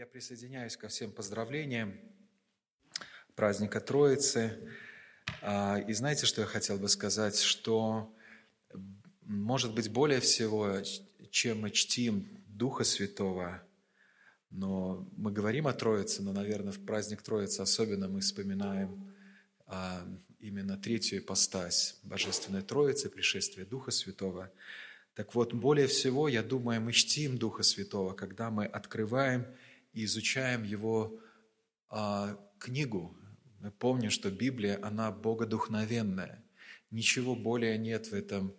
Я присоединяюсь ко всем поздравлениям праздника Троицы. А, и знаете, что я хотел бы сказать? Что, может быть, более всего, чем мы чтим Духа Святого, но мы говорим о Троице, но, наверное, в праздник Троицы особенно мы вспоминаем а, именно третью ипостась Божественной Троицы, пришествие Духа Святого. Так вот, более всего, я думаю, мы чтим Духа Святого, когда мы открываем и изучаем Его а, книгу. Мы помним, что Библия, она богодухновенная. Ничего более нет в этом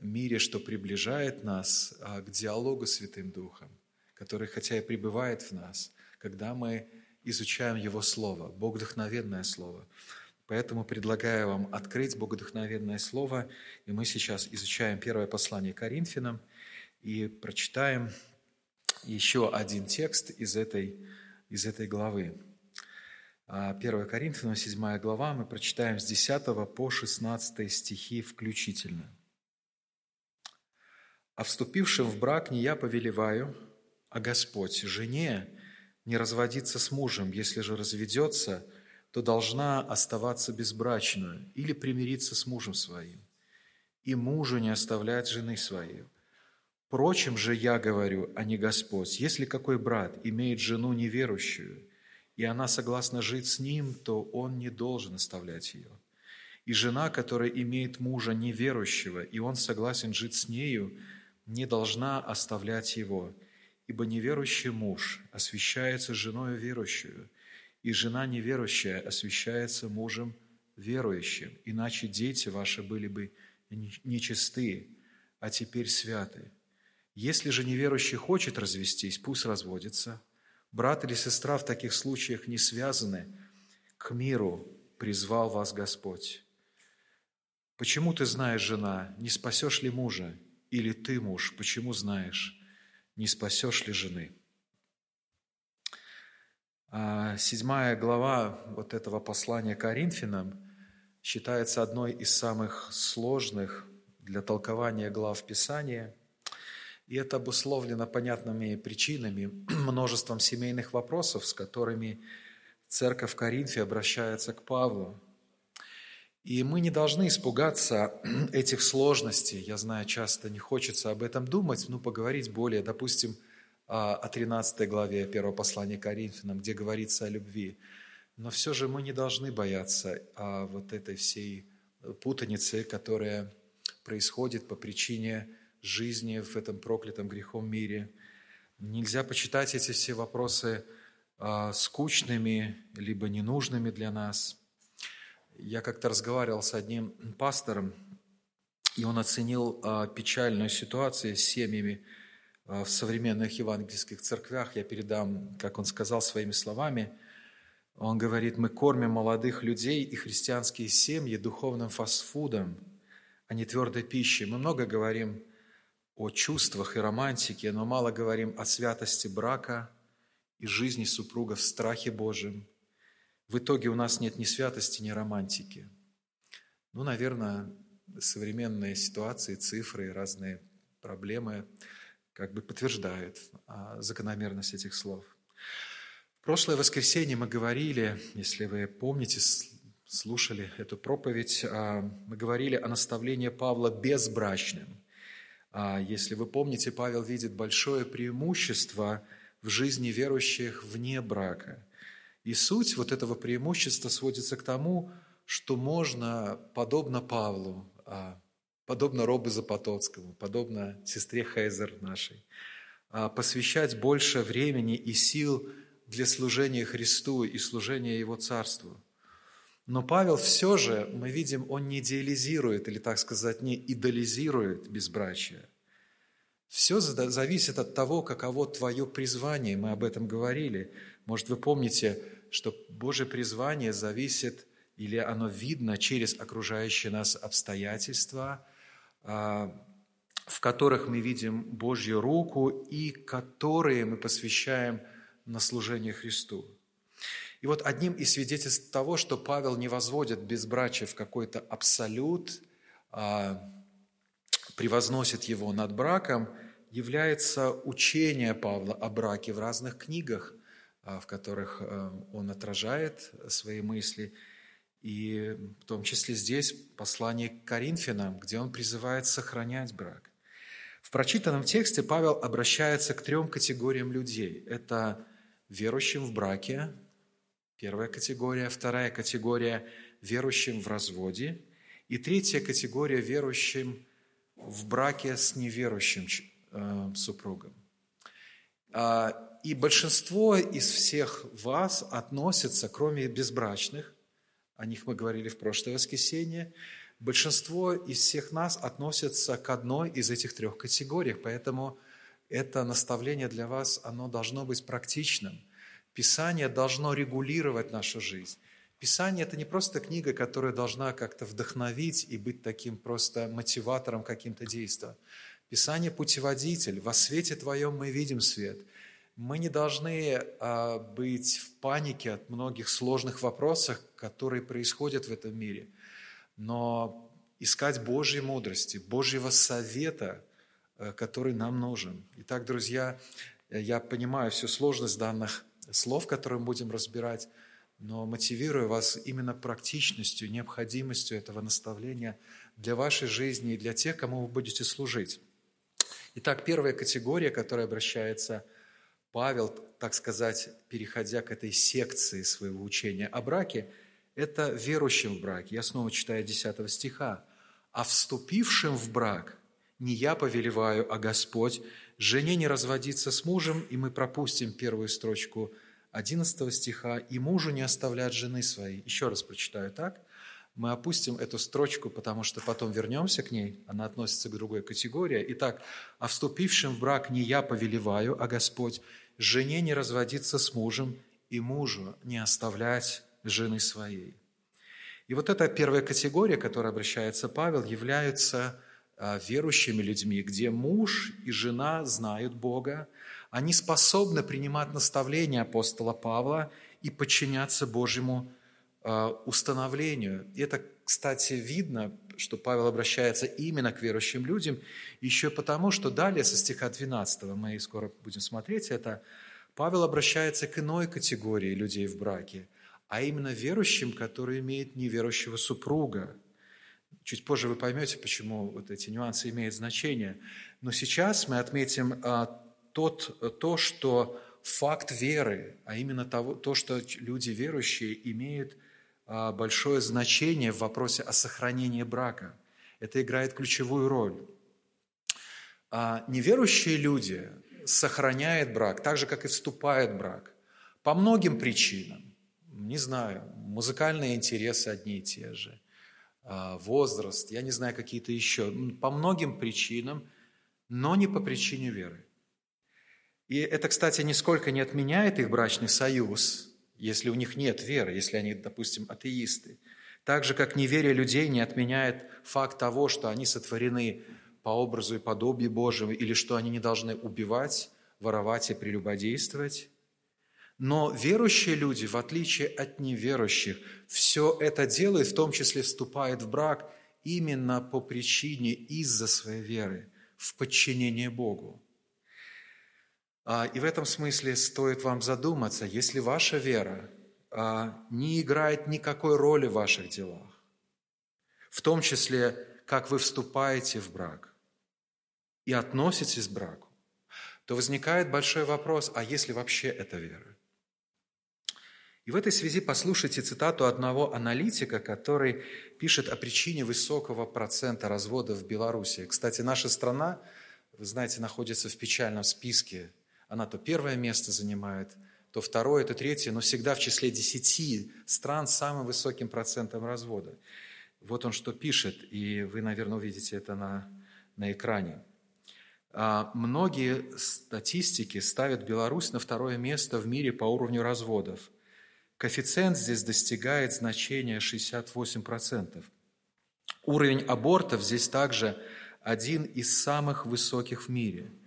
мире, что приближает нас а, к диалогу с Святым Духом, который, хотя и пребывает в нас, когда мы изучаем Его Слово, богодухновенное Слово. Поэтому предлагаю вам открыть богодухновенное Слово, и мы сейчас изучаем первое послание Коринфянам и прочитаем еще один текст из этой, из этой главы. 1 а, Коринфянам, 7 глава, мы прочитаем с 10 по 16 стихи включительно. «А вступившим в брак не я повелеваю, а Господь, жене не разводиться с мужем, если же разведется, то должна оставаться безбрачную или примириться с мужем своим, и мужу не оставлять жены своей, Впрочем же я говорю, а не Господь, если какой брат имеет жену неверующую, и она согласна жить с ним, то он не должен оставлять ее. И жена, которая имеет мужа неверующего, и он согласен жить с нею, не должна оставлять его, ибо неверующий муж освящается женою верующую, и жена неверующая освящается мужем верующим, иначе дети ваши были бы нечисты, а теперь святы. Если же неверующий хочет развестись, пусть разводится. Брат или сестра в таких случаях не связаны. К миру призвал вас Господь. Почему ты знаешь, жена, не спасешь ли мужа? Или ты, муж, почему знаешь, не спасешь ли жены? А седьмая глава вот этого послания Коринфянам считается одной из самых сложных для толкования глав Писания – и это обусловлено понятными причинами, множеством семейных вопросов, с которыми церковь в Коринфе обращается к Павлу. И мы не должны испугаться этих сложностей. Я знаю, часто не хочется об этом думать, но поговорить более, допустим, о 13 главе первого послания Коринфянам, где говорится о любви. Но все же мы не должны бояться вот этой всей путаницы, которая происходит по причине жизни в этом проклятом грехом мире. Нельзя почитать эти все вопросы а, скучными, либо ненужными для нас. Я как-то разговаривал с одним пастором, и он оценил а, печальную ситуацию с семьями а, в современных евангельских церквях. Я передам, как он сказал своими словами. Он говорит, мы кормим молодых людей и христианские семьи духовным фастфудом, а не твердой пищей. Мы много говорим о чувствах и романтике, но мало говорим о святости брака и жизни супруга в страхе Божьем. В итоге у нас нет ни святости, ни романтики. Ну, наверное, современные ситуации, цифры, разные проблемы как бы подтверждают а, закономерность этих слов. В прошлое воскресенье мы говорили, если вы помните, слушали эту проповедь, а, мы говорили о наставлении Павла безбрачным – если вы помните, Павел видит большое преимущество в жизни верующих вне брака. И суть вот этого преимущества сводится к тому, что можно, подобно Павлу, а, подобно Робу Запотоцкому, подобно сестре Хейзер нашей, а, посвящать больше времени и сил для служения Христу и служения Его Царству – но Павел все же, мы видим, он не идеализирует, или так сказать, не идеализирует безбрачие. Все зависит от того, каково твое призвание, мы об этом говорили. Может, вы помните, что Божье призвание зависит, или оно видно через окружающие нас обстоятельства, а, в которых мы видим Божью руку и которые мы посвящаем на служение Христу. И вот одним из свидетельств того, что Павел не возводит безбрачие в какой-то абсолют, а превозносит его над браком, является учение Павла о браке в разных книгах, в которых он отражает свои мысли. И в том числе здесь послание к Коринфянам, где он призывает сохранять брак. В прочитанном тексте Павел обращается к трем категориям людей. Это верующим в браке, первая категория, вторая категория – верующим в разводе, и третья категория – верующим в браке с неверующим э, супругом. А, и большинство из всех вас относятся, кроме безбрачных, о них мы говорили в прошлое воскресенье, большинство из всех нас относятся к одной из этих трех категорий, поэтому это наставление для вас, оно должно быть практичным. Писание должно регулировать нашу жизнь. Писание – это не просто книга, которая должна как-то вдохновить и быть таким просто мотиватором каким-то действия. Писание – путеводитель. Во свете Твоем мы видим свет. Мы не должны а, быть в панике от многих сложных вопросов, которые происходят в этом мире, но искать Божьей мудрости, Божьего совета, э, который нам нужен. Итак, друзья, я понимаю всю сложность данных слов, которые мы будем разбирать, но мотивирую вас именно практичностью, необходимостью этого наставления для вашей жизни и для тех, кому вы будете служить. Итак, первая категория, которая обращается Павел, так сказать, переходя к этой секции своего учения о браке, это верующим в брак. Я снова читаю 10 стиха. «А вступившим в брак не я повелеваю, а Господь, жене не разводиться с мужем, и мы пропустим первую строчку 11 стиха, и мужу не оставлять жены своей. Еще раз прочитаю так. Мы опустим эту строчку, потому что потом вернемся к ней, она относится к другой категории. Итак, а вступившим в брак не я повелеваю, а Господь, жене не разводиться с мужем, и мужу не оставлять жены своей. И вот эта первая категория, к которой обращается Павел, является а, верующими людьми, где муж и жена знают Бога, они способны принимать наставления апостола Павла и подчиняться Божьему а, установлению. И это, кстати, видно, что Павел обращается именно к верующим людям, еще потому, что далее со стиха 12, мы скоро будем смотреть это, Павел обращается к иной категории людей в браке, а именно верующим, которые имеют неверующего супруга. Чуть позже вы поймете, почему вот эти нюансы имеют значение. Но сейчас мы отметим а, тот, то, что факт веры, а именно того, то, что люди верующие имеют а, большое значение в вопросе о сохранении брака. Это играет ключевую роль. А неверующие люди сохраняют брак, так же, как и вступают в брак, по многим причинам. Не знаю, музыкальные интересы одни и те же, а, возраст, я не знаю, какие-то еще. По многим причинам, но не по причине веры. И это, кстати, нисколько не отменяет их брачный союз, если у них нет веры, если они, допустим, атеисты. Так же, как неверие людей не отменяет факт того, что они сотворены по образу и подобию Божьему, или что они не должны убивать, воровать и прелюбодействовать. Но верующие люди, в отличие от неверующих, все это делают, в том числе вступает в брак, именно по причине из-за своей веры, в подчинение Богу. А, и в этом смысле стоит вам задуматься, если ваша вера а, не играет никакой роли в ваших делах, в том числе, как вы вступаете в брак и относитесь к браку, то возникает большой вопрос, а если вообще это вера? И в этой связи послушайте цитату одного аналитика, который пишет о причине высокого процента разводов в Беларуси. Кстати, наша страна, вы знаете, находится в печальном списке она то первое место занимает, то второе, то третье, но всегда в числе десяти стран с самым высоким процентом развода. Вот он что пишет, и вы, наверное, увидите это на, на экране. А, многие статистики ставят Беларусь на второе место в мире по уровню разводов. Коэффициент здесь достигает значения 68%. Уровень абортов здесь также один из самых высоких в мире –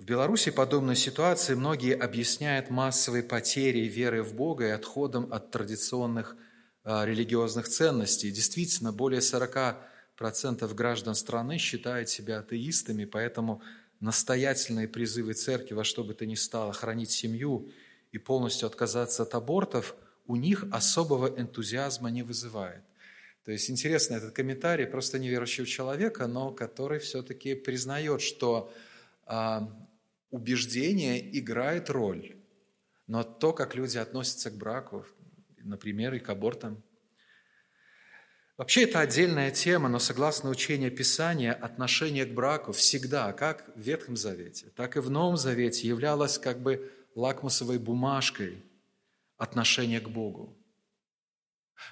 в Беларуси подобной ситуации многие объясняют массовой потерей веры в Бога и отходом от традиционных а, религиозных ценностей. Действительно, более 40% граждан страны считают себя атеистами, поэтому настоятельные призывы церкви во что бы то ни стало хранить семью и полностью отказаться от абортов, у них особого энтузиазма не вызывает. То есть интересно этот комментарий просто неверующего человека, но который все-таки признает, что а, убеждение играет роль, но то, как люди относятся к браку, например, и к абортам. Вообще это отдельная тема, но согласно учению Писания, отношение к браку всегда, как в Ветхом Завете, так и в Новом Завете, являлось как бы лакмусовой бумажкой отношения к Богу.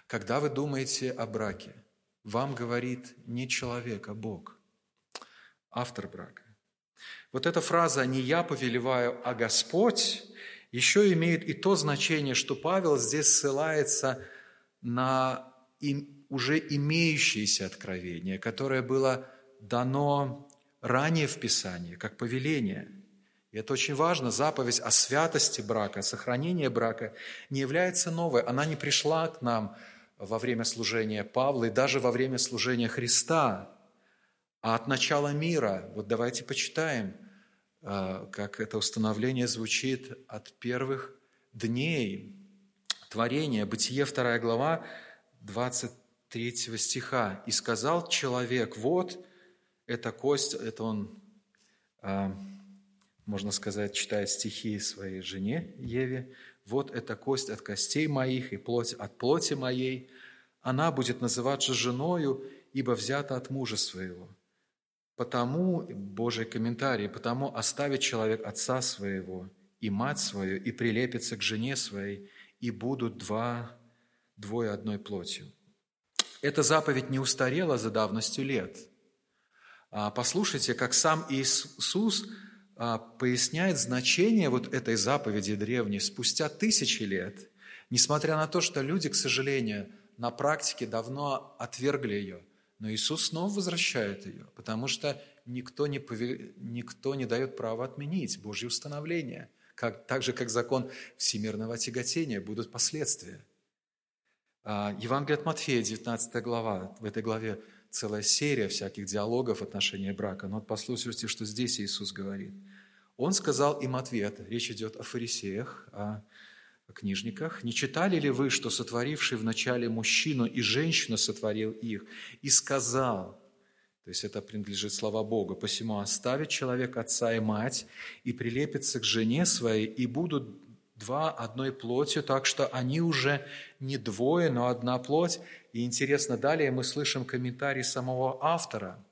Когда вы думаете о браке, вам говорит не человек, а Бог, автор брака. Вот эта фраза «не я повелеваю, а Господь» еще имеет и то значение, что Павел здесь ссылается на уже имеющееся откровение, которое было дано ранее в Писании, как повеление. И это очень важно. Заповедь о святости брака, о сохранении брака не является новой. Она не пришла к нам во время служения Павла и даже во время служения Христа, а от начала мира. Вот давайте почитаем, а, как это установление звучит от первых дней творения. Бытие, 2 глава, 23 стиха. «И сказал человек, вот, эта кость, это он, а, можно сказать, читает стихи своей жене Еве, вот эта кость от костей моих и плоть от плоти моей, она будет называться женою, ибо взята от мужа своего. Потому, Божий комментарий, потому оставит человек отца своего и мать свою, и прилепится к жене своей, и будут два, двое одной плотью. Эта заповедь не устарела за давностью лет. А послушайте, как сам Иисус а, поясняет значение вот этой заповеди древней спустя тысячи лет, несмотря на то, что люди, к сожалению, на практике давно отвергли ее. Но Иисус снова возвращает ее, потому что никто не, повел... никто не дает права отменить Божье установление. Как, так же, как закон всемирного тяготения, будут последствия. А, Евангелие от Матфея, 19 глава. В этой главе целая серия всяких диалогов в отношении брака. Но вот послушайте, что здесь Иисус говорит. Он сказал им ответ. Речь идет о фарисеях, о книжниках. «Не читали ли вы, что сотворивший вначале мужчину и женщину сотворил их, и сказал, то есть это принадлежит слова Бога, посему оставит человек отца и мать, и прилепится к жене своей, и будут два одной плотью, так что они уже не двое, но одна плоть. И интересно, далее мы слышим комментарий самого автора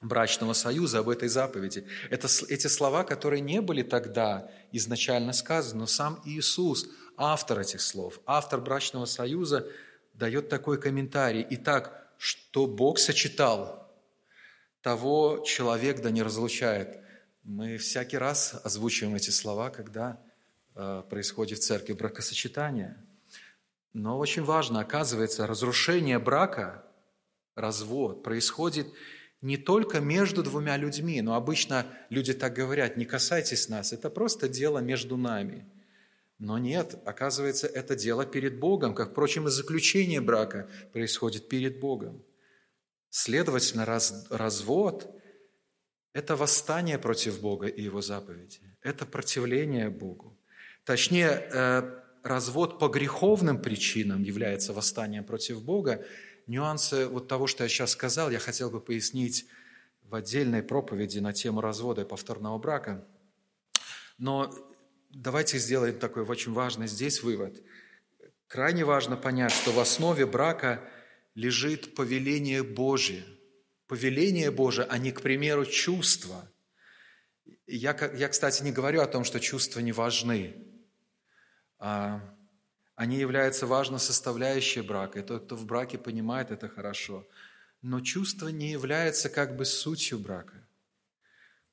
брачного союза об этой заповеди. Это эти слова, которые не были тогда изначально сказаны, но сам Иисус, автор этих слов, автор брачного союза, дает такой комментарий. Итак, что Бог сочетал, того человек да не разлучает. Мы всякий раз озвучиваем эти слова, когда Э, происходит в церкви бракосочетание. Но очень важно, оказывается, разрушение брака, развод, происходит не только между двумя людьми, но обычно люди так говорят, не касайтесь нас, это просто дело между нами. Но нет, оказывается, это дело перед Богом, как, впрочем, и заключение брака происходит перед Богом. Следовательно, раз, развод – это восстание против Бога и Его заповеди, это противление Богу. Точнее, э, развод по греховным причинам является восстанием против Бога. Нюансы вот того, что я сейчас сказал, я хотел бы пояснить в отдельной проповеди на тему развода и повторного брака. Но давайте сделаем такой очень важный здесь вывод. Крайне важно понять, что в основе брака лежит повеление Божие. Повеление Божие, а не, к примеру, чувства. Я, я, кстати, не говорю о том, что чувства не важны. А, они являются важной составляющей брака, и тот, кто в браке понимает это хорошо. Но чувство не является как бы сутью брака.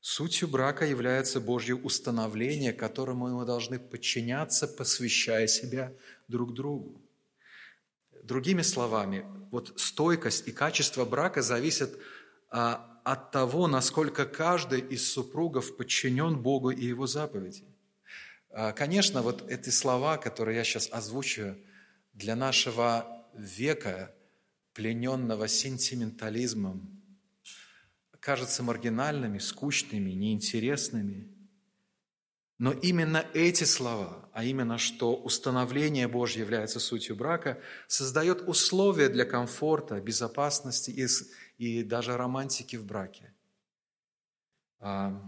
Сутью брака является Божье установление, которому мы должны подчиняться, посвящая себя друг другу. Другими словами, вот стойкость и качество брака зависят а, от того, насколько каждый из супругов подчинен Богу и Его заповеди. А, конечно, вот эти слова, которые я сейчас озвучиваю, для нашего века, плененного сентиментализмом, кажутся маргинальными, скучными, неинтересными. Но именно эти слова, а именно, что установление Божье является сутью брака, создает условия для комфорта, безопасности и, и даже романтики в браке. А,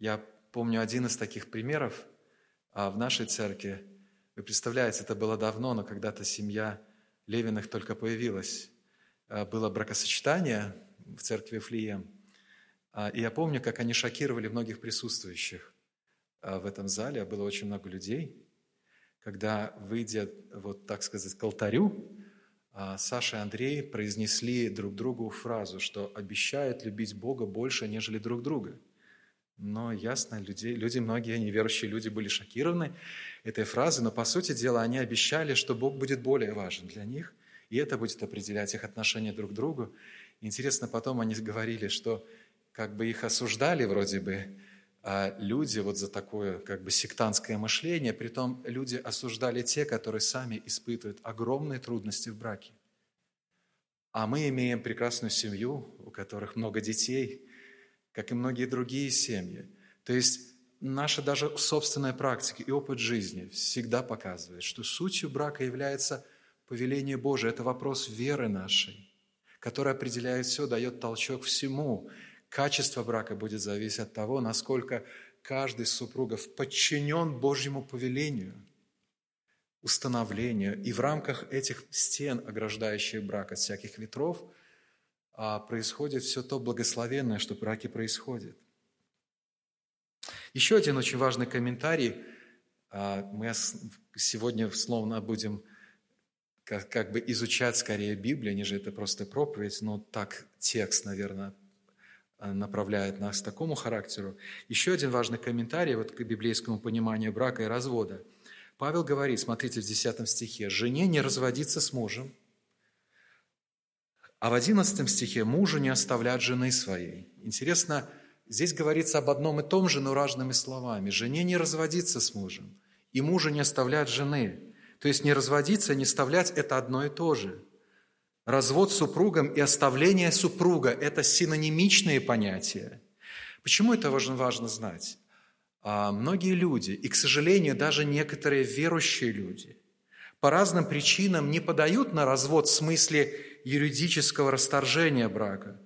я помню один из таких примеров а, в нашей церкви. Вы представляете, это было давно, но когда-то семья Левиных только появилась. А, было бракосочетание в церкви Флием. И я помню, как они шокировали многих присутствующих. А, в этом зале, было очень много людей, когда, выйдя, вот так сказать, к алтарю, а, Саша и Андрей произнесли друг другу фразу, что обещают любить Бога больше, нежели друг друга. Но ясно, люди, люди, многие неверующие люди были шокированы этой фразой, но по сути дела они обещали, что Бог будет более важен для них, и это будет определять их отношение друг к другу. Интересно, потом они говорили, что как бы их осуждали вроде бы, а люди вот за такое как бы сектантское мышление, притом люди осуждали те, которые сами испытывают огромные трудности в браке. А мы имеем прекрасную семью, у которых много детей, как и многие другие семьи. То есть наша даже собственная практика и опыт жизни всегда показывает, что сутью брака является повеление Божие. Это вопрос веры нашей, которая определяет все, дает толчок всему. Качество брака будет зависеть от того, насколько каждый из супругов подчинен Божьему повелению, установлению. И в рамках этих стен, ограждающих брак от всяких ветров, а, происходит все то благословенное, что в браке происходит. Еще один очень важный комментарий. А, мы сегодня словно будем как бы изучать скорее Библию, нежели это просто проповедь, но так текст, наверное, Э, направляет нас к такому характеру. Еще один важный комментарий вот к библейскому пониманию брака и развода. Павел говорит, смотрите, в 10 стихе, «Жене не разводиться с мужем, а в 11 стихе «мужу не оставлять жены своей». Интересно, здесь говорится об одном и том же, но разными словами. «Жене не разводиться с мужем, и мужу не оставлять жены». То есть не разводиться, не оставлять – это одно и то же – Развод супругом и оставление супруга – это синонимичные понятия. Почему это важно, важно знать? А многие люди, и, к сожалению, даже некоторые верующие люди, по разным причинам не подают на развод в смысле юридического расторжения брака,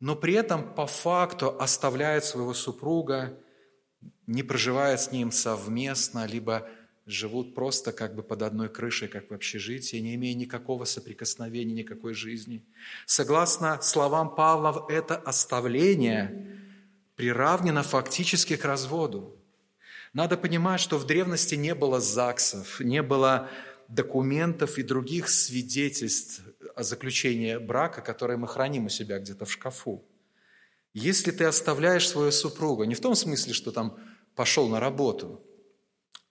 но при этом по факту оставляют своего супруга, не проживая с ним совместно, либо живут просто как бы под одной крышей, как в общежитии, не имея никакого соприкосновения, никакой жизни. Согласно словам Павла, это оставление приравнено фактически к разводу. Надо понимать, что в древности не было ЗАГСов, не было документов и других свидетельств о заключении брака, которые мы храним у себя где-то в шкафу. Если ты оставляешь свою супругу, не в том смысле, что там пошел на работу –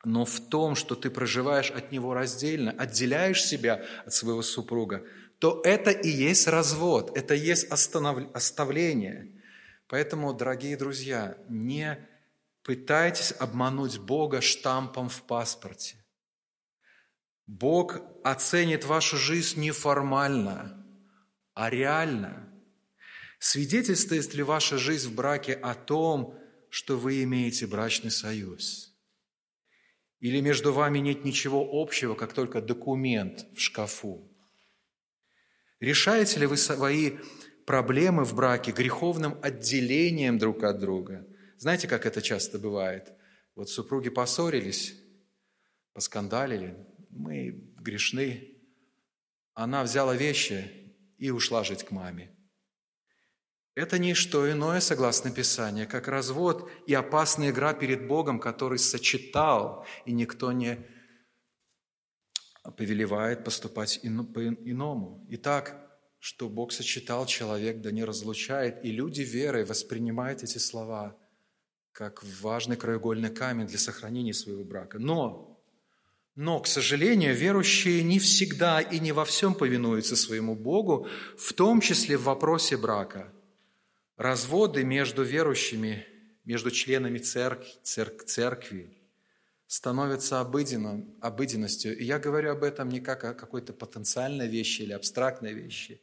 но в том, что ты проживаешь от него раздельно, отделяешь себя от своего супруга, то это и есть развод, это и есть останов... оставление. Поэтому, дорогие друзья, не пытайтесь обмануть Бога штампом в паспорте. Бог оценит вашу жизнь не формально, а реально. Свидетельствует ли ваша жизнь в браке о том, что вы имеете брачный союз – или между вами нет ничего общего, как только документ в шкафу? Решаете ли вы свои проблемы в браке греховным отделением друг от друга? Знаете, как это часто бывает? Вот супруги поссорились, поскандалили, мы грешны. Она взяла вещи и ушла жить к маме. Это не что иное, согласно Писанию, как развод и опасная игра перед Богом, который сочетал, и никто не повелевает поступать по-иному. Итак, что Бог сочетал, человек да не разлучает, и люди верой воспринимают эти слова как важный краеугольный камень для сохранения своего брака. Но, но, к сожалению, верующие не всегда и не во всем повинуются своему Богу, в том числе в вопросе брака – Разводы между верующими, между членами церкви, церк, церкви становятся обыденным, обыденностью. И я говорю об этом не как о какой-то потенциальной вещи или абстрактной вещи.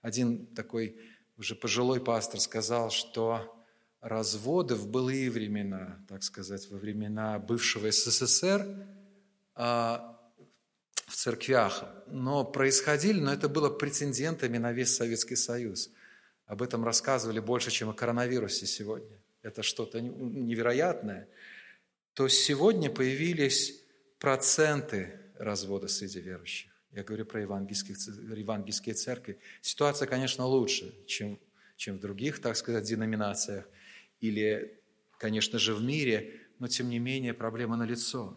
Один такой уже пожилой пастор сказал, что разводы в былые времена, так сказать, во времена бывшего СССР а, в церквях, но происходили, но это было прецедентами на весь Советский Союз. Об этом рассказывали больше, чем о коронавирусе сегодня. Это что-то невероятное. То сегодня появились проценты развода среди верующих. Я говорю про евангельские, евангельские церкви. Ситуация, конечно, лучше, чем, чем в других, так сказать, деноминациях или, конечно же, в мире, но тем не менее проблема налицо.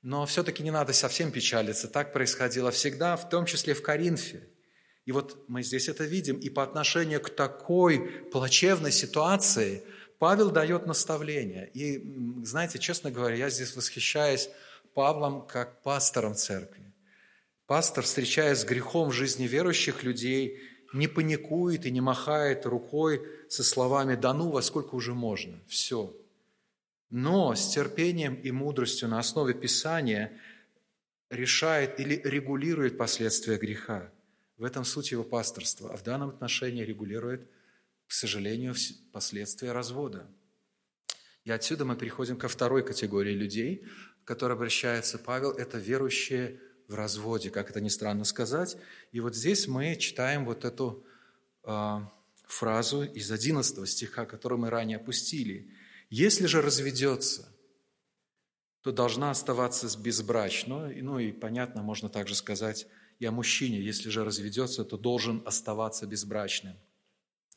Но все-таки не надо совсем печалиться. Так происходило всегда, в том числе в Коринфе. И вот мы здесь это видим. И по отношению к такой плачевной ситуации Павел дает наставление. И, знаете, честно говоря, я здесь восхищаюсь Павлом как пастором церкви. Пастор, встречаясь с грехом в жизни верующих людей, не паникует и не махает рукой со словами «да ну, во сколько уже можно, все». Но с терпением и мудростью на основе Писания решает или регулирует последствия греха. В этом суть его пасторства, а в данном отношении регулирует, к сожалению, последствия развода. И отсюда мы переходим ко второй категории людей, к которой обращается Павел. Это верующие в разводе, как это ни странно сказать. И вот здесь мы читаем вот эту э, фразу из 11 стиха, которую мы ранее опустили. Если же разведется, то должна оставаться безбрачной. Ну и понятно, можно также сказать и о мужчине. Если же разведется, то должен оставаться безбрачным.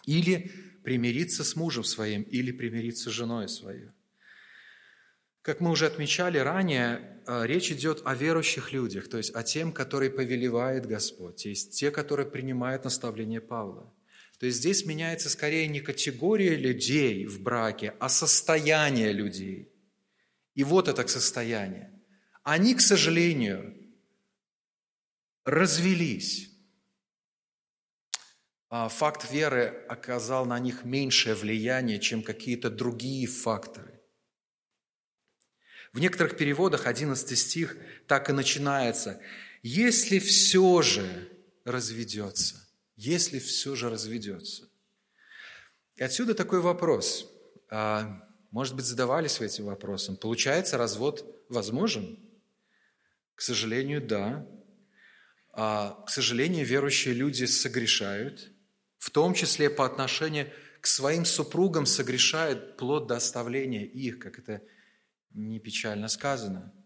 Или примириться с мужем своим, или примириться с женой своей. Как мы уже отмечали ранее, э, речь идет о верующих людях, то есть о тем, которые повелевает Господь, то есть те, которые принимают наставление Павла. То есть здесь меняется скорее не категория людей в браке, а состояние людей. И вот это состояние. Они, к сожалению, развелись. А факт веры оказал на них меньшее влияние, чем какие-то другие факторы. В некоторых переводах 11 стих так и начинается. «Если все же разведется» если все же разведется. И отсюда такой вопрос. А, может быть, задавались вы этим вопросом. Получается, развод возможен? К сожалению, да. А, к сожалению, верующие люди согрешают, в том числе по отношению к своим супругам согрешают плод до оставления их, как это не печально сказано –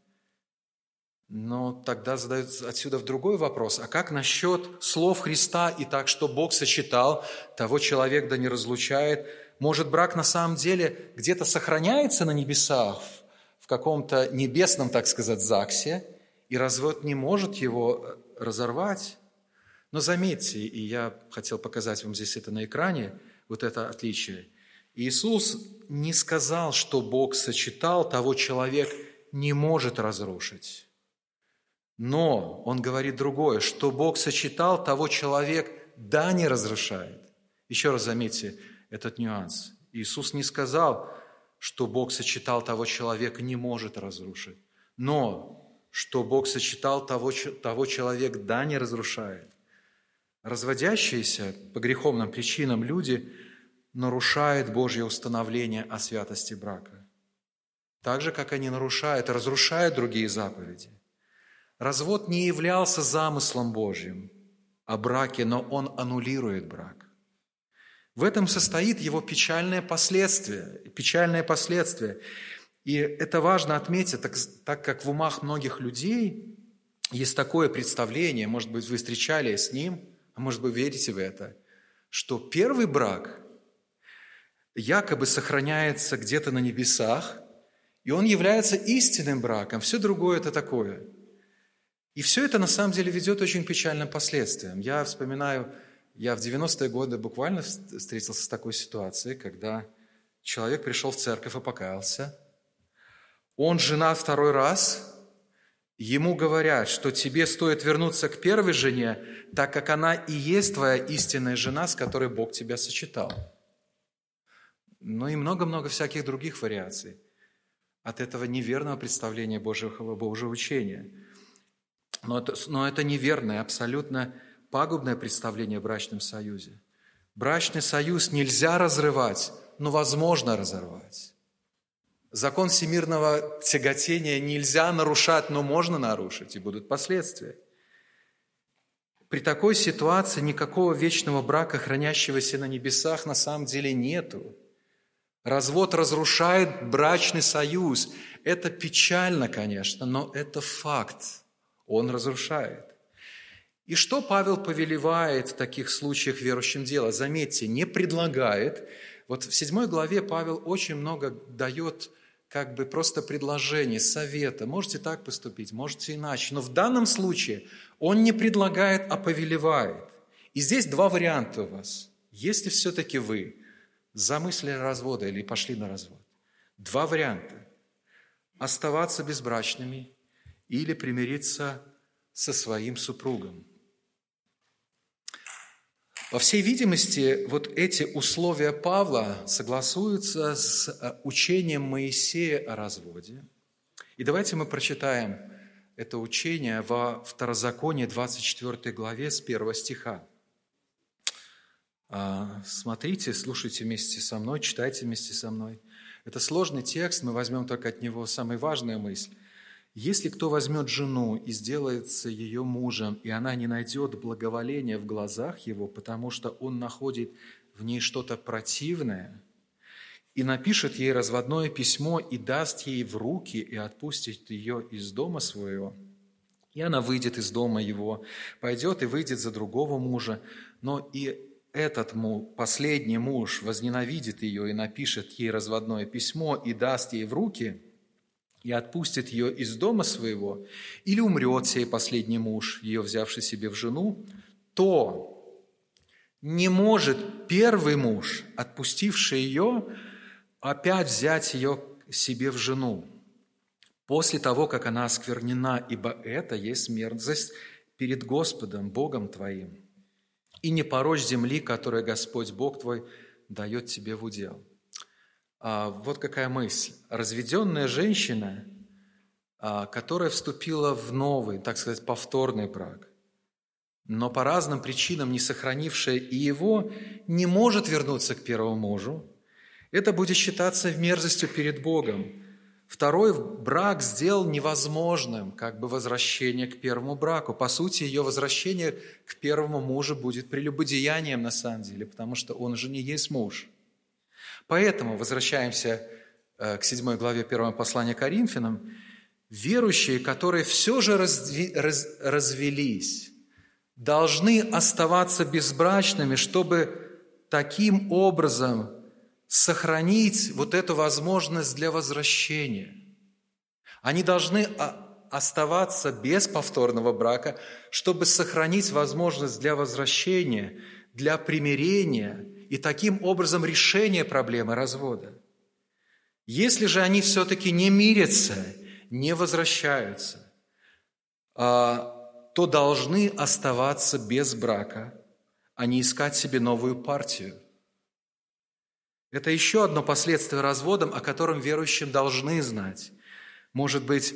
но тогда задается отсюда в другой вопрос. А как насчет слов Христа и так, что Бог сочетал, того человек да не разлучает? Может, брак на самом деле где-то сохраняется на небесах, в каком-то небесном, так сказать, ЗАГСе, и развод не может его э, разорвать? Но заметьте, и я хотел показать вам здесь это на экране, вот это отличие. Иисус не сказал, что Бог сочетал, того человек не может разрушить. Но он говорит другое, что Бог сочетал, того человек да не разрушает. Еще раз заметьте этот нюанс. Иисус не сказал, что Бог сочетал, того человека не может разрушить. Но что Бог сочетал, того, того человек да не разрушает. Разводящиеся по греховным причинам люди нарушают Божье установление о святости брака. Так же, как они нарушают, разрушают другие заповеди. Развод не являлся замыслом Божьим о браке, но он аннулирует брак. В этом состоит его печальное последствие. Печальное последствие. И это важно отметить, так, так как в умах многих людей есть такое представление, может быть, вы встречались с ним, а может быть, верите в это, что первый брак якобы сохраняется где-то на небесах, и он является истинным браком. Все другое – это такое – и все это на самом деле ведет очень печальным последствиям. Я вспоминаю, я в 90-е годы буквально встретился с такой ситуацией, когда человек пришел в церковь и покаялся. Он женат второй раз, ему говорят, что тебе стоит вернуться к первой жене, так как она и есть твоя истинная жена, с которой Бог тебя сочетал. Ну и много-много всяких других вариаций от этого неверного представления Божьего, Божьего учения – но это, но это неверное, абсолютно пагубное представление о брачном союзе. Брачный союз нельзя разрывать но возможно разорвать. Закон всемирного тяготения нельзя нарушать, но можно нарушить, и будут последствия. При такой ситуации никакого вечного брака, хранящегося на небесах, на самом деле нету. Развод разрушает брачный союз. Это печально, конечно, но это факт. Он разрушает. И что Павел повелевает в таких случаях верующим делать? Заметьте, не предлагает. Вот в седьмой главе Павел очень много дает как бы просто предложений, совета. Можете так поступить, можете иначе. Но в данном случае он не предлагает, а повелевает. И здесь два варианта у вас. Если все-таки вы замыслили развода или пошли на развод, два варианта. Оставаться безбрачными или примириться со своим супругом. По всей видимости, вот эти условия Павла согласуются с э, учением Моисея о разводе. И давайте мы прочитаем это учение во Второзаконии 24 главе с 1 стиха. А, смотрите, слушайте вместе со мной, читайте вместе со мной. Это сложный текст, мы возьмем только от него самую важную мысль. Если кто возьмет жену и сделается ее мужем, и она не найдет благоволения в глазах его, потому что он находит в ней что-то противное, и напишет ей разводное письмо и даст ей в руки и отпустит ее из дома своего, и она выйдет из дома его, пойдет и выйдет за другого мужа, но и этот последний муж возненавидит ее и напишет ей разводное письмо и даст ей в руки – и отпустит ее из дома своего, или умрет сей последний муж, ее взявший себе в жену, то не может первый муж, отпустивший ее, опять взять ее себе в жену, после того, как она осквернена, ибо это есть мерзость перед Господом, Богом твоим, и не порочь земли, которую Господь Бог твой дает тебе в удел. А, вот какая мысль. Разведенная женщина, а, которая вступила в новый, так сказать, повторный брак, но по разным причинам не сохранившая и его, не может вернуться к первому мужу, это будет считаться мерзостью перед Богом. Второй брак сделал невозможным как бы возвращение к первому браку. По сути, ее возвращение к первому мужу будет прелюбодеянием на самом деле, потому что он уже не есть муж – Поэтому возвращаемся э, к 7 главе 1 послания Коринфянам. Верующие, которые все же разви, раз, развелись, должны оставаться безбрачными, чтобы таким образом сохранить вот эту возможность для возвращения. Они должны оставаться без повторного брака, чтобы сохранить возможность для возвращения, для примирения – и таким образом решение проблемы развода. Если же они все-таки не мирятся, не возвращаются, а, то должны оставаться без брака, а не искать себе новую партию. Это еще одно последствие разводом, о котором верующим должны знать. Может быть,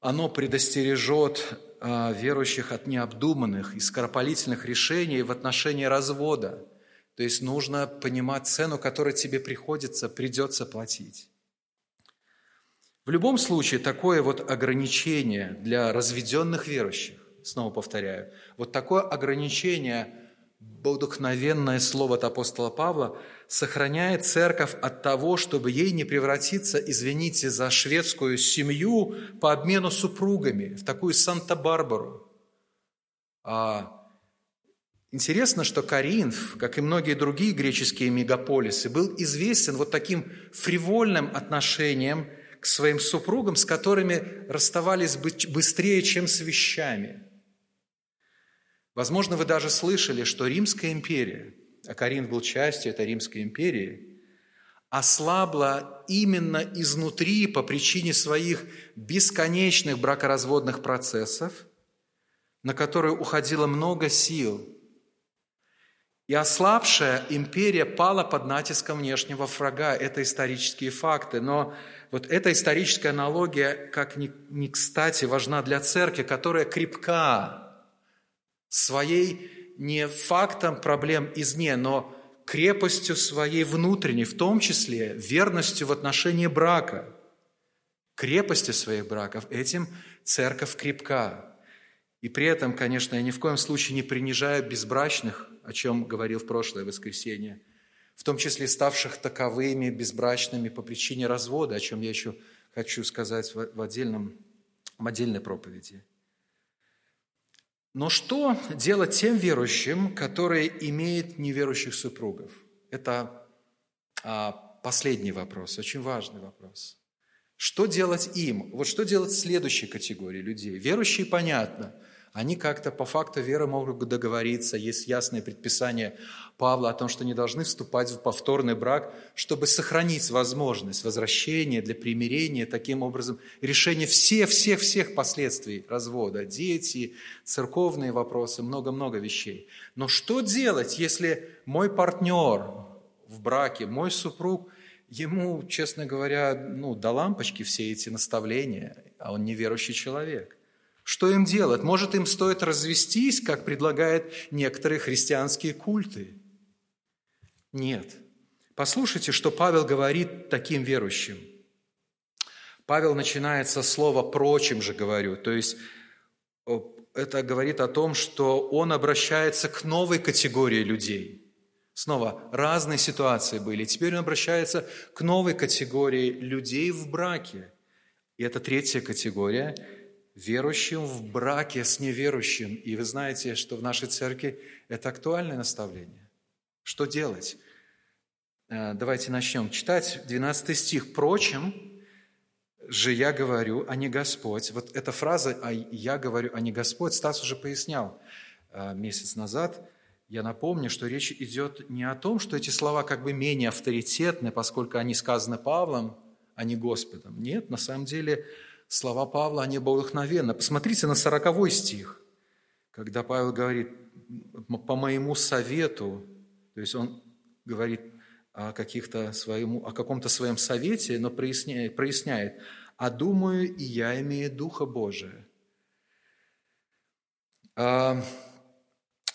оно предостережет а, верующих от необдуманных и скоропалительных решений в отношении развода – то есть нужно понимать цену, которую тебе приходится, придется платить. В любом случае, такое вот ограничение для разведенных верующих, снова повторяю, вот такое ограничение, вдохновенное слово от апостола Павла, сохраняет церковь от того, чтобы ей не превратиться, извините, за шведскую семью по обмену супругами, в такую Санта-Барбару. А Интересно, что Коринф, как и многие другие греческие мегаполисы, был известен вот таким фривольным отношением к своим супругам, с которыми расставались быстрее, чем с вещами. Возможно, вы даже слышали, что Римская империя, а Коринф был частью этой Римской империи, ослабла именно изнутри по причине своих бесконечных бракоразводных процессов, на которые уходило много сил – и ослабшая империя пала под натиском внешнего врага. Это исторические факты. Но вот эта историческая аналогия, как ни, ни кстати, важна для церкви, которая крепка своей не фактом проблем извне, но крепостью своей внутренней, в том числе верностью в отношении брака, крепостью своих браков. Этим церковь крепка. И при этом, конечно, я ни в коем случае не принижаю безбрачных, о чем говорил в прошлое воскресенье, в том числе ставших таковыми безбрачными по причине развода, о чем я еще хочу сказать в, отдельном, в отдельной проповеди. Но что делать тем верующим, которые имеют неверующих супругов? Это а, последний вопрос, очень важный вопрос. Что делать им? Вот что делать следующей категории людей? Верующие, понятно – они как-то по факту веры могут договориться. Есть ясное предписание Павла о том, что не должны вступать в повторный брак, чтобы сохранить возможность возвращения для примирения, таким образом решение всех-всех-всех последствий развода. Дети, церковные вопросы, много-много вещей. Но что делать, если мой партнер в браке, мой супруг, ему, честно говоря, ну, до лампочки все эти наставления, а он неверующий человек? Что им делать? Может, им стоит развестись, как предлагают некоторые христианские культы? Нет. Послушайте, что Павел говорит таким верующим. Павел начинает со слова «прочим же говорю», то есть это говорит о том, что он обращается к новой категории людей. Снова, разные ситуации были. Теперь он обращается к новой категории людей в браке. И это третья категория – верующим в браке с неверующим. И вы знаете, что в нашей церкви это актуальное наставление. Что делать? Э, давайте начнем читать 12 стих. «Впрочем, же я говорю, а не Господь». Вот эта фраза «а я говорю, а не Господь» Стас уже пояснял э, месяц назад. Я напомню, что речь идет не о том, что эти слова как бы менее авторитетны, поскольку они сказаны Павлом, а не Господом. Нет, на самом деле – слова Павла, они вдохновенны. Посмотрите на сороковой стих, когда Павел говорит, по моему совету, то есть он говорит о, каких-то своему, о каком-то своем совете, но проясняет, проясняет, а думаю, и я имею Духа Божия. А,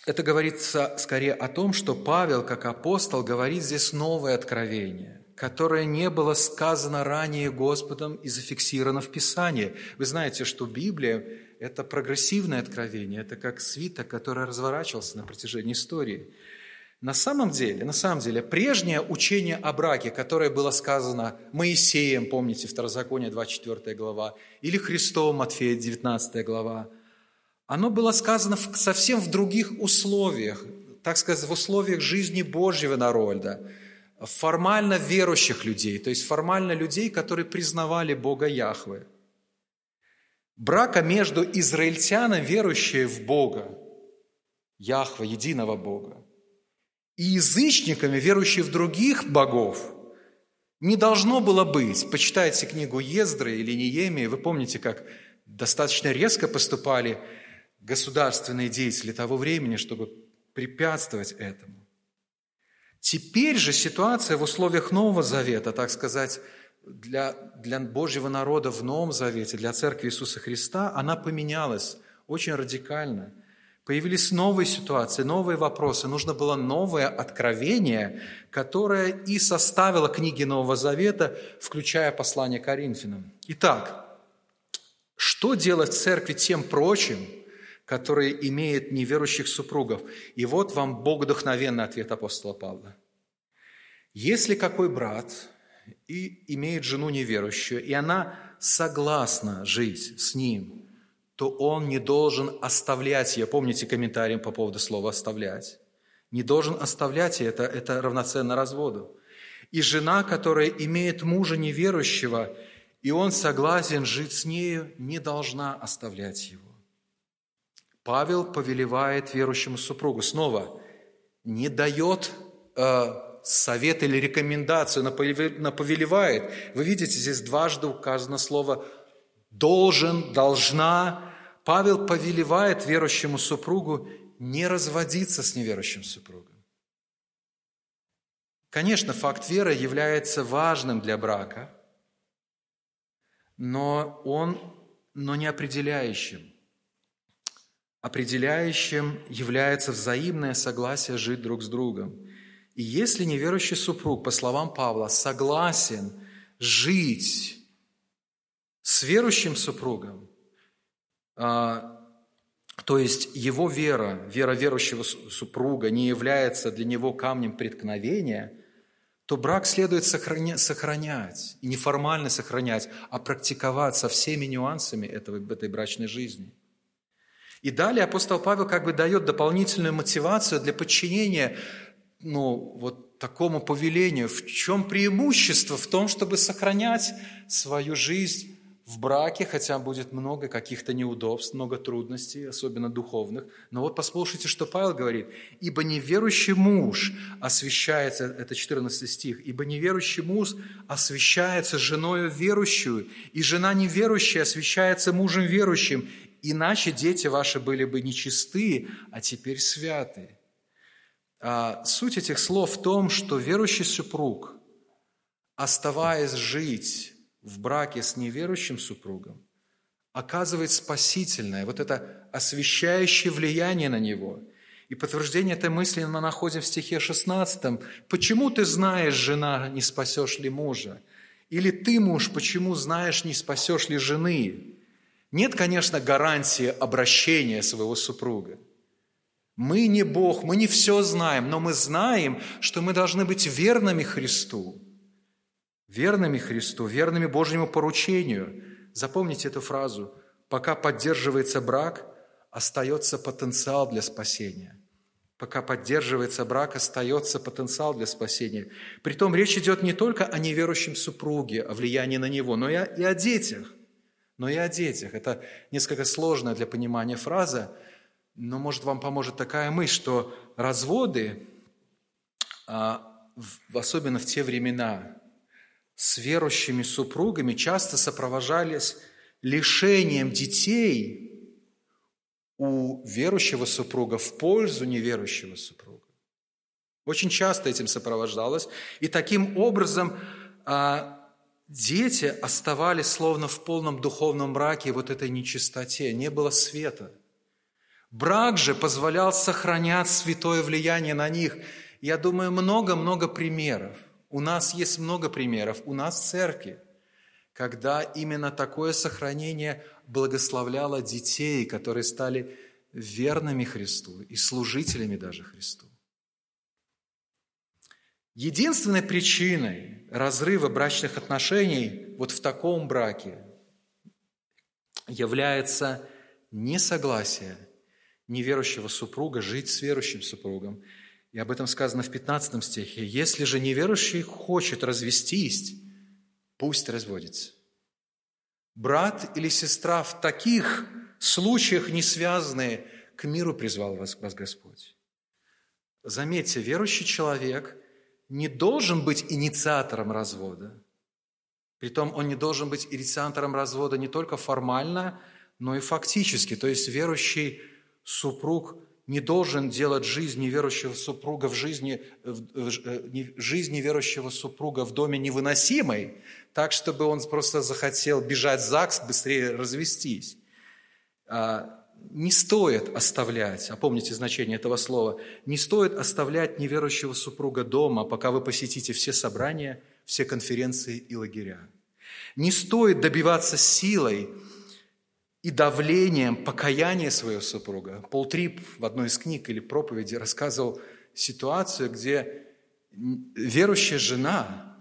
это говорится скорее о том, что Павел, как апостол, говорит здесь новое откровение – которое не было сказано ранее Господом и зафиксировано в Писании. Вы знаете, что Библия – это прогрессивное откровение, это как свиток, который разворачивался на протяжении истории. На самом деле, на самом деле, прежнее учение о браке, которое было сказано Моисеем, помните, Второзаконие, 24 глава, или Христом, Матфея, 19 глава, оно было сказано совсем в других условиях, так сказать, в условиях жизни Божьего народа – формально верующих людей, то есть формально людей, которые признавали Бога Яхве. Брака между израильтянами, верующими в Бога, Яхве, единого Бога, и язычниками, верующими в других богов, не должно было быть. Почитайте книгу Ездры или Неемии, вы помните, как достаточно резко поступали государственные деятели того времени, чтобы препятствовать этому. Теперь же ситуация в условиях Нового Завета, так сказать, для, для Божьего народа в Новом Завете, для Церкви Иисуса Христа, она поменялась очень радикально. Появились новые ситуации, новые вопросы. Нужно было новое откровение, которое и составило книги Нового Завета, включая послание Коринфянам. Итак, что делать в церкви тем прочим, которые имеют неверующих супругов. И вот вам богодухновенный ответ апостола Павла. Если какой брат и имеет жену неверующую, и она согласна жить с ним, то он не должен оставлять ее. Помните комментарий по поводу слова «оставлять»? Не должен оставлять ее, это, это равноценно разводу. И жена, которая имеет мужа неверующего, и он согласен жить с нею, не должна оставлять его. Павел повелевает верующему супругу. Снова, не дает э, совет или рекомендацию, но повелевает. Вы видите, здесь дважды указано слово «должен», «должна». Павел повелевает верующему супругу не разводиться с неверующим супругом. Конечно, факт веры является важным для брака, но он но не определяющим. Определяющим является взаимное согласие жить друг с другом. И если неверующий супруг, по словам Павла, согласен жить с верующим супругом, а, то есть его вера, вера верующего супруга не является для него камнем преткновения, то брак следует сохранять, и не формально сохранять, а практиковать со всеми нюансами этого, этой брачной жизни. И далее апостол Павел как бы дает дополнительную мотивацию для подчинения ну, вот такому повелению. В чем преимущество в том, чтобы сохранять свою жизнь в браке, хотя будет много каких-то неудобств, много трудностей, особенно духовных. Но вот послушайте, что Павел говорит. «Ибо неверующий муж освящается», это 14 стих, «ибо неверующий муж освящается женою верующую, и жена неверующая освящается мужем верующим, иначе дети ваши были бы нечистые, а теперь святы». А суть этих слов в том, что верующий супруг, оставаясь жить в браке с неверующим супругом оказывает спасительное, вот это освещающее влияние на него. И подтверждение этой мысли мы находим в стихе 16. «Почему ты знаешь, жена, не спасешь ли мужа? Или ты, муж, почему знаешь, не спасешь ли жены?» Нет, конечно, гарантии обращения своего супруга. Мы не Бог, мы не все знаем, но мы знаем, что мы должны быть верными Христу верными Христу, верными Божьему поручению. Запомните эту фразу. Пока поддерживается брак, остается потенциал для спасения. Пока поддерживается брак, остается потенциал для спасения. Притом речь идет не только о неверующем супруге, о влиянии на него, но и о, и о детях. Но и о детях. Это несколько сложная для понимания фраза, но, может, вам поможет такая мысль, что разводы, а, особенно в те времена, с верующими супругами часто сопровождались лишением детей у верующего супруга в пользу неверующего супруга. Очень часто этим сопровождалось. И таким образом а, дети оставались словно в полном духовном мраке вот этой нечистоте. Не было света. Брак же позволял сохранять святое влияние на них. Я думаю, много-много примеров. У нас есть много примеров, у нас в церкви, когда именно такое сохранение благословляло детей, которые стали верными Христу и служителями даже Христу. Единственной причиной разрыва брачных отношений вот в таком браке является несогласие неверующего супруга жить с верующим супругом – и об этом сказано в 15 стихе. «Если же неверующий хочет развестись, пусть разводится». Брат или сестра в таких случаях не связанные, к миру призвал вас, вас Господь. Заметьте, верующий человек не должен быть инициатором развода. Притом он не должен быть инициатором развода не только формально, но и фактически. То есть верующий супруг не должен делать жизнь неверующего супруга в жизни, в э, жизнь неверующего супруга в доме невыносимой, так, чтобы он просто захотел бежать в ЗАГС, быстрее развестись. А, не стоит оставлять, а помните значение этого слова, не стоит оставлять неверующего супруга дома, пока вы посетите все собрания, все конференции и лагеря. Не стоит добиваться силой и давлением покаяния своего супруга. Пол Трип в одной из книг или проповеди рассказывал ситуацию, где верующая жена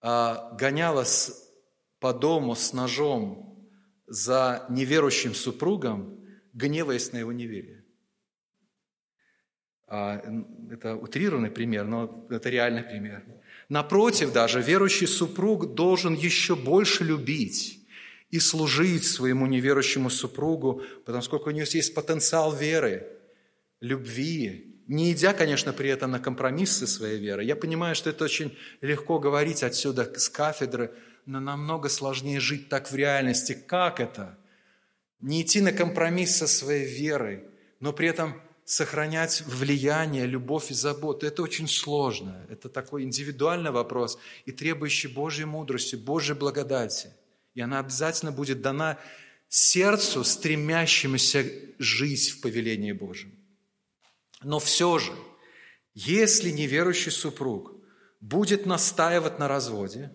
а, гонялась по дому с ножом за неверующим супругом, гневаясь на его неверие. Это утрированный пример, но это реальный пример. Напротив, даже верующий супруг должен еще больше любить и служить своему неверующему супругу, потому что у него есть потенциал веры, любви, не идя, конечно, при этом на компромиссы своей веры. Я понимаю, что это очень легко говорить отсюда с кафедры, но намного сложнее жить так в реальности. Как это? Не идти на компромисс со своей верой, но при этом сохранять влияние, любовь и заботу. Это очень сложно. Это такой индивидуальный вопрос и требующий Божьей мудрости, Божьей благодати – и она обязательно будет дана сердцу, стремящемуся жить в повелении Божьем. Но все же, Если неверующий супруг будет настаивать на разводе,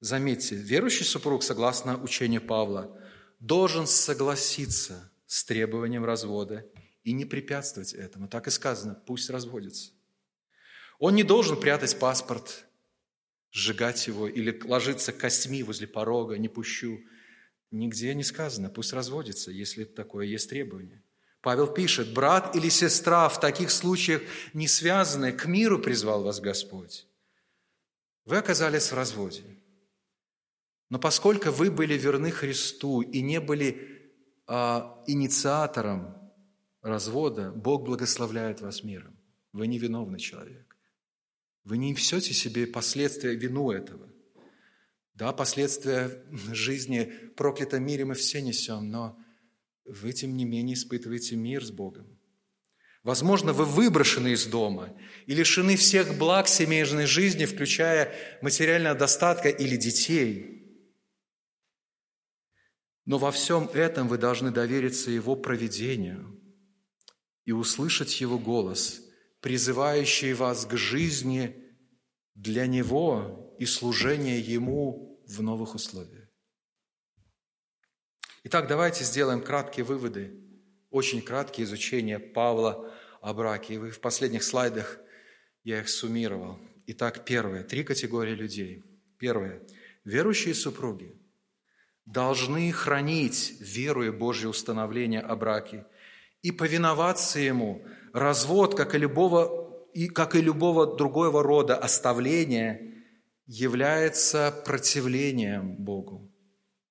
заметьте, верующий супруг, согласно учению Павла, должен согласиться с требованием развода и не препятствовать этому. Так и сказано, пусть разводится. Он не должен прятать паспорт, сжигать его или ложиться костьми возле порога, не пущу. Нигде не сказано, пусть разводится, если такое есть требование. Павел пишет, брат или сестра в таких случаях не связанные, к миру призвал вас Господь. Вы оказались в разводе. Но поскольку вы были верны Христу и не были а, инициатором развода, Бог благословляет вас миром. Вы невиновный человек. Вы не несете себе последствия вину этого. Да, последствия жизни в проклятом мире мы все несем, но вы, тем не менее, испытываете мир с Богом. Возможно, вы выброшены из дома и лишены всех благ семейной жизни, включая материального достатка или детей. Но во всем этом вы должны довериться Его проведению и услышать Его голос, призывающий вас к жизни для Него и служения Ему в новых условиях. Итак, давайте сделаем краткие выводы, очень краткие изучения Павла о браке. И вы в последних слайдах я их суммировал. Итак, первое. Три категории людей. Первое. Верующие супруги должны хранить веру и Божье установление о браке и повиноваться Ему. Развод, как и любого, и, как и любого другого рода оставления, является противлением Богу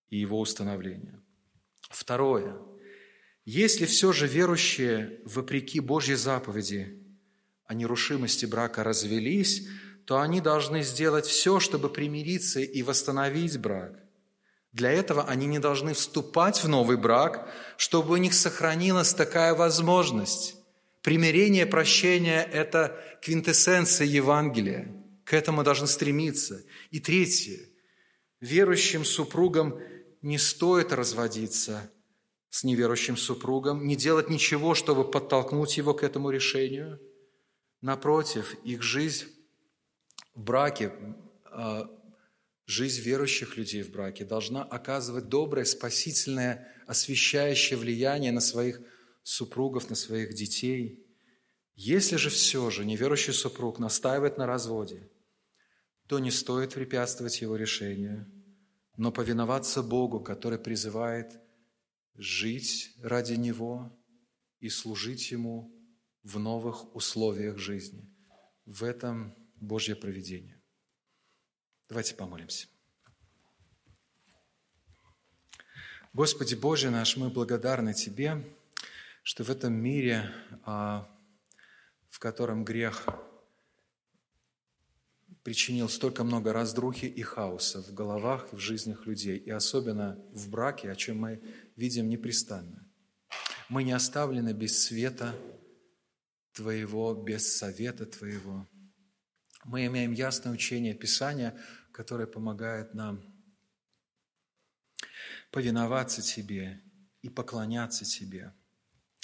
и Его установлению. Второе. Если все же верующие, вопреки Божьей заповеди о нерушимости брака развелись, то они должны сделать все, чтобы примириться и восстановить брак. Для этого они не должны вступать в новый брак, чтобы у них сохранилась такая возможность. Примирение, прощение – это квинтэссенция Евангелия. К этому должны стремиться. И третье. Верующим супругам не стоит разводиться с неверующим супругом, не делать ничего, чтобы подтолкнуть его к этому решению. Напротив, их жизнь в браке, а, жизнь верующих людей в браке должна оказывать доброе, спасительное, освещающее влияние на своих супругов, на своих детей. Если же все же неверующий супруг настаивает на разводе, то не стоит препятствовать его решению – но повиноваться Богу, который призывает жить ради Него и служить Ему в новых условиях жизни. В этом Божье проведение. Давайте помолимся. Господи Боже наш, мы благодарны Тебе, что в этом мире, а, в котором грех причинил столько много раздрухи и хаоса в головах, в жизнях людей, и особенно в браке, о чем мы видим непрестанно. Мы не оставлены без света Твоего, без совета Твоего. Мы имеем ясное учение Писания, которое помогает нам повиноваться Тебе и поклоняться Тебе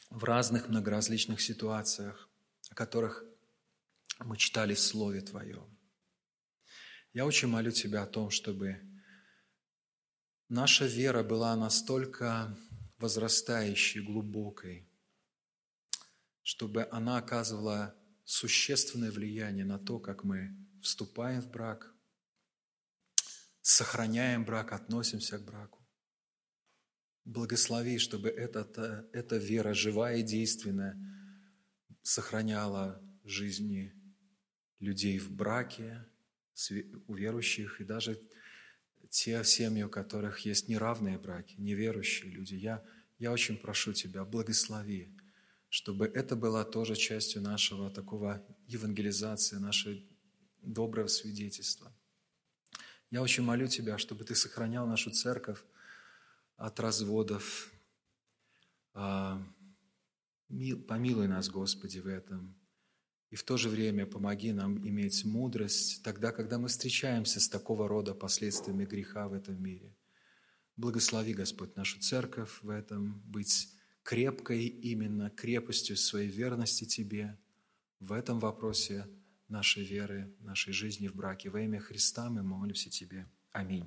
в разных многоразличных ситуациях, о которых мы читали в Слове Твоем. Я очень молю Тебя о том, чтобы наша вера была настолько возрастающей, глубокой, чтобы она оказывала существенное влияние на то, как мы вступаем в брак, сохраняем брак, относимся к браку. Благослови, чтобы эта, эта вера живая и действенная сохраняла жизни людей в браке, у верующих и даже те семьи, у которых есть неравные браки, неверующие люди. Я, я очень прошу Тебя, благослови, чтобы это было тоже частью нашего такого евангелизации, нашего доброго свидетельства. Я очень молю Тебя, чтобы Ты сохранял нашу церковь от разводов. А, помилуй нас, Господи, в этом. И в то же время помоги нам иметь мудрость тогда, когда мы встречаемся с такого рода последствиями греха в этом мире. Благослови, Господь, нашу церковь в этом, быть крепкой именно крепостью своей верности Тебе в этом вопросе нашей веры, нашей жизни в браке. Во имя Христа мы молимся Тебе. Аминь.